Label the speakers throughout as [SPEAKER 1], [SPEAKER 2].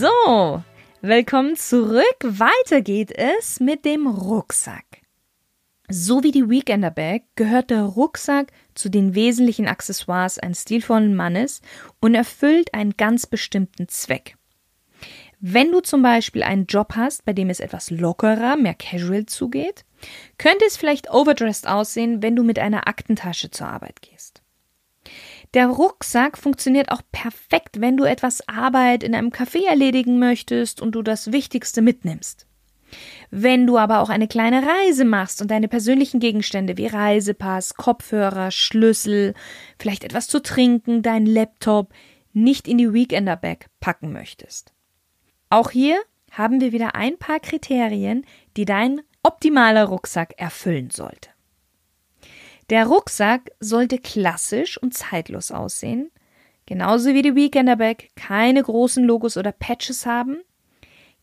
[SPEAKER 1] So, willkommen zurück. Weiter geht es mit dem Rucksack. So wie die Weekender Bag gehört der Rucksack zu den wesentlichen Accessoires eines stilvollen Mannes und erfüllt einen ganz bestimmten Zweck. Wenn du zum Beispiel einen Job hast, bei dem es etwas lockerer, mehr casual zugeht, könnte es vielleicht overdressed aussehen, wenn du mit einer Aktentasche zur Arbeit gehst. Der Rucksack funktioniert auch perfekt, wenn du etwas Arbeit in einem Café erledigen möchtest und du das Wichtigste mitnimmst. Wenn du aber auch eine kleine Reise machst und deine persönlichen Gegenstände wie Reisepass, Kopfhörer, Schlüssel, vielleicht etwas zu trinken, dein Laptop nicht in die Weekender Bag packen möchtest. Auch hier haben wir wieder ein paar Kriterien, die dein optimaler Rucksack erfüllen sollte. Der Rucksack sollte klassisch und zeitlos aussehen, genauso wie die Weekender Bag keine großen Logos oder Patches haben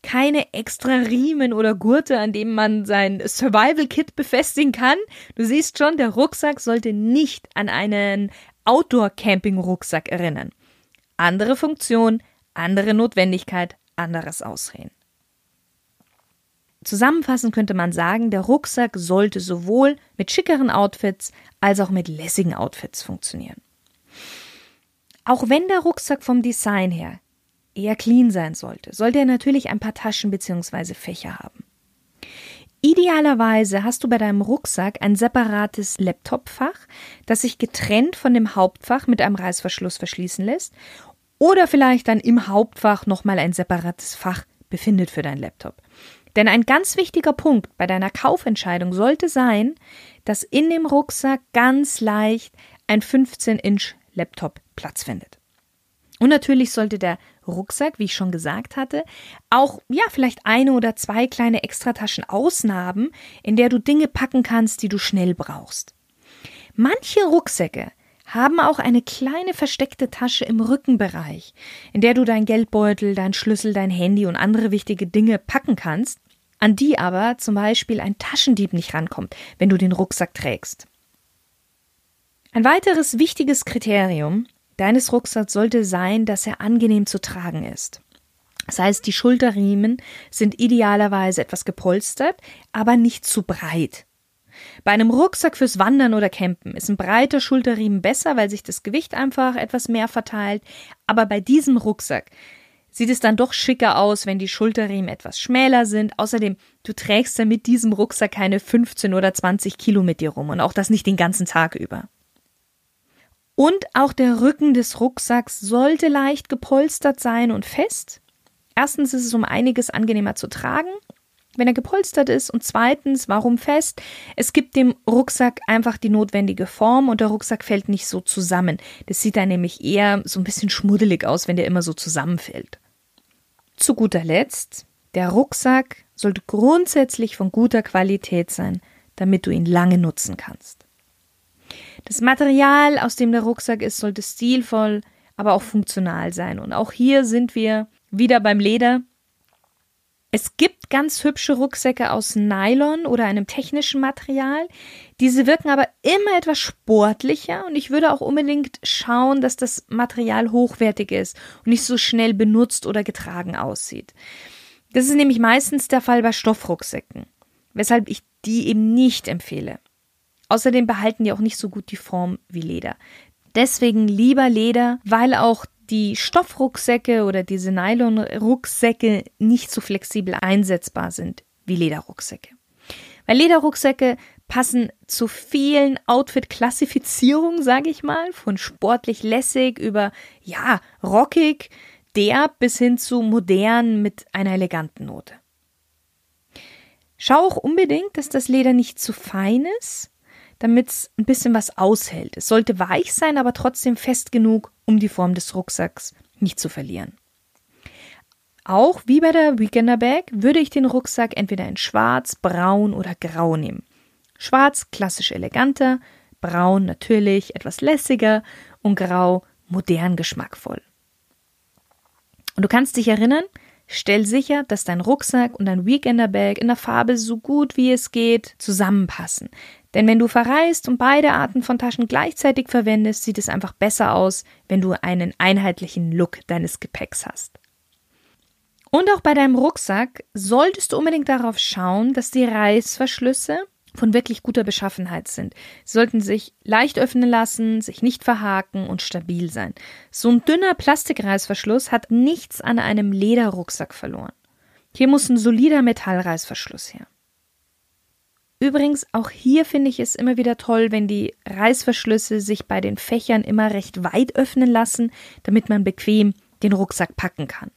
[SPEAKER 1] keine extra Riemen oder Gurte, an denen man sein Survival Kit befestigen kann. Du siehst schon, der Rucksack sollte nicht an einen Outdoor Camping Rucksack erinnern. Andere Funktion, andere Notwendigkeit, anderes Ausreden. Zusammenfassend könnte man sagen, der Rucksack sollte sowohl mit schickeren Outfits als auch mit lässigen Outfits funktionieren. Auch wenn der Rucksack vom Design her eher clean sein sollte, sollte er natürlich ein paar Taschen bzw. Fächer haben. Idealerweise hast du bei deinem Rucksack ein separates Laptopfach, das sich getrennt von dem Hauptfach mit einem Reißverschluss verschließen lässt oder vielleicht dann im Hauptfach nochmal ein separates Fach befindet für dein Laptop. Denn ein ganz wichtiger Punkt bei deiner Kaufentscheidung sollte sein, dass in dem Rucksack ganz leicht ein 15-Inch Laptop Platz findet. Und natürlich sollte der Rucksack, wie ich schon gesagt hatte, auch ja vielleicht eine oder zwei kleine Extrataschen ausnaben, in der du Dinge packen kannst, die du schnell brauchst. Manche Rucksäcke haben auch eine kleine versteckte Tasche im Rückenbereich, in der du dein Geldbeutel, dein Schlüssel, dein Handy und andere wichtige Dinge packen kannst, an die aber zum Beispiel ein Taschendieb nicht rankommt, wenn du den Rucksack trägst. Ein weiteres wichtiges Kriterium deines Rucksacks sollte sein, dass er angenehm zu tragen ist. Das heißt, die Schulterriemen sind idealerweise etwas gepolstert, aber nicht zu breit. Bei einem Rucksack fürs Wandern oder Campen ist ein breiter Schulterriemen besser, weil sich das Gewicht einfach etwas mehr verteilt. Aber bei diesem Rucksack sieht es dann doch schicker aus, wenn die Schulterriemen etwas schmäler sind. Außerdem, du trägst ja mit diesem Rucksack keine 15 oder 20 Kilo mit dir rum und auch das nicht den ganzen Tag über. Und auch der Rücken des Rucksacks sollte leicht gepolstert sein und fest. Erstens ist es um einiges angenehmer zu tragen, wenn er gepolstert ist. Und zweitens, warum fest? Es gibt dem Rucksack einfach die notwendige Form und der Rucksack fällt nicht so zusammen. Das sieht dann nämlich eher so ein bisschen schmuddelig aus, wenn der immer so zusammenfällt. Zu guter Letzt, der Rucksack sollte grundsätzlich von guter Qualität sein, damit du ihn lange nutzen kannst. Das Material, aus dem der Rucksack ist, sollte stilvoll, aber auch funktional sein. Und auch hier sind wir wieder beim Leder. Es gibt ganz hübsche Rucksäcke aus Nylon oder einem technischen Material. Diese wirken aber immer etwas sportlicher und ich würde auch unbedingt schauen, dass das Material hochwertig ist und nicht so schnell benutzt oder getragen aussieht. Das ist nämlich meistens der Fall bei Stoffrucksäcken, weshalb ich die eben nicht empfehle. Außerdem behalten die auch nicht so gut die Form wie Leder. Deswegen lieber Leder, weil auch die Stoffrucksäcke oder diese Nylon-Rucksäcke nicht so flexibel einsetzbar sind wie Lederrucksäcke. Weil Lederrucksäcke passen zu vielen Outfit-Klassifizierungen, sage ich mal, von sportlich lässig über, ja, rockig, derb bis hin zu modern mit einer eleganten Note. Schau auch unbedingt, dass das Leder nicht zu fein ist damit es ein bisschen was aushält. Es sollte weich sein, aber trotzdem fest genug, um die Form des Rucksacks nicht zu verlieren. Auch wie bei der Weekender Bag würde ich den Rucksack entweder in schwarz, braun oder grau nehmen. Schwarz klassisch eleganter, braun natürlich etwas lässiger und grau modern geschmackvoll. Und du kannst dich erinnern, stell sicher, dass dein Rucksack und dein Weekender Bag in der Farbe so gut wie es geht zusammenpassen. Denn wenn du verreist und beide Arten von Taschen gleichzeitig verwendest, sieht es einfach besser aus, wenn du einen einheitlichen Look deines Gepäcks hast. Und auch bei deinem Rucksack solltest du unbedingt darauf schauen, dass die Reißverschlüsse von wirklich guter Beschaffenheit sind. Sie sollten sich leicht öffnen lassen, sich nicht verhaken und stabil sein. So ein dünner Plastikreißverschluss hat nichts an einem Lederrucksack verloren. Hier muss ein solider Metallreißverschluss her. Übrigens, auch hier finde ich es immer wieder toll, wenn die Reißverschlüsse sich bei den Fächern immer recht weit öffnen lassen, damit man bequem den Rucksack packen kann.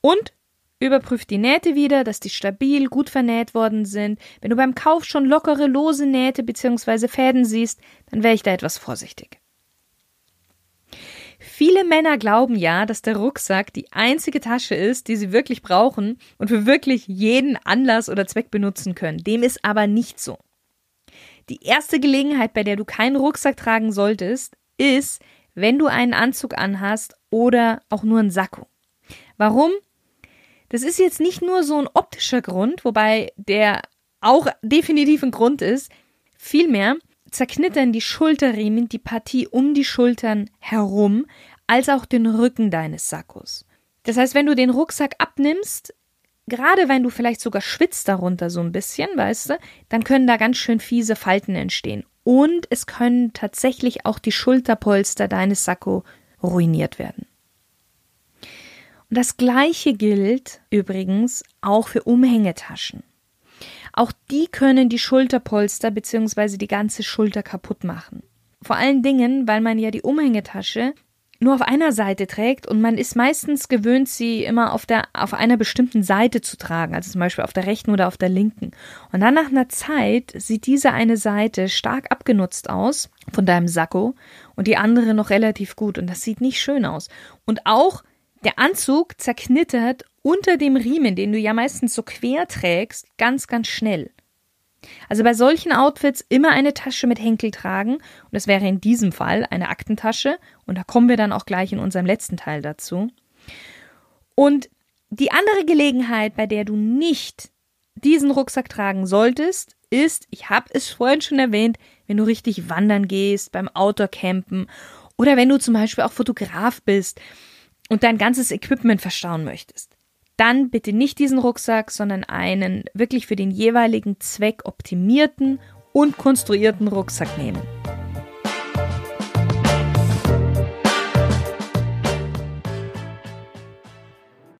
[SPEAKER 1] Und überprüf die Nähte wieder, dass die stabil, gut vernäht worden sind. Wenn du beim Kauf schon lockere, lose Nähte bzw. Fäden siehst, dann wäre ich da etwas vorsichtig. Viele Männer glauben ja, dass der Rucksack die einzige Tasche ist, die sie wirklich brauchen und für wirklich jeden Anlass oder Zweck benutzen können. Dem ist aber nicht so. Die erste Gelegenheit, bei der du keinen Rucksack tragen solltest, ist, wenn du einen Anzug anhast oder auch nur einen Sakko. Warum? Das ist jetzt nicht nur so ein optischer Grund, wobei der auch definitiv ein Grund ist. Vielmehr zerknittern die Schulterriemen die Partie um die Schultern herum, als auch den Rücken deines Sakkos. Das heißt, wenn du den Rucksack abnimmst, gerade wenn du vielleicht sogar schwitzt darunter so ein bisschen, weißt du, dann können da ganz schön fiese Falten entstehen. Und es können tatsächlich auch die Schulterpolster deines Sakko ruiniert werden. Und das gleiche gilt übrigens auch für Umhängetaschen. Auch die können die Schulterpolster bzw. die ganze Schulter kaputt machen. Vor allen Dingen, weil man ja die Umhängetasche nur auf einer Seite trägt und man ist meistens gewöhnt, sie immer auf, der, auf einer bestimmten Seite zu tragen, also zum Beispiel auf der rechten oder auf der linken. Und dann nach einer Zeit sieht diese eine Seite stark abgenutzt aus von deinem Sakko und die andere noch relativ gut und das sieht nicht schön aus. Und auch der Anzug zerknittert unter dem Riemen, den du ja meistens so quer trägst, ganz, ganz schnell. Also bei solchen Outfits immer eine Tasche mit Henkel tragen und das wäre in diesem Fall eine Aktentasche und da kommen wir dann auch gleich in unserem letzten Teil dazu. Und die andere Gelegenheit, bei der du nicht diesen Rucksack tragen solltest, ist, ich habe es vorhin schon erwähnt, wenn du richtig wandern gehst, beim Outdoor-Campen oder wenn du zum Beispiel auch Fotograf bist und dein ganzes Equipment verstauen möchtest, dann bitte nicht diesen Rucksack, sondern einen wirklich für den jeweiligen Zweck optimierten und konstruierten Rucksack nehmen.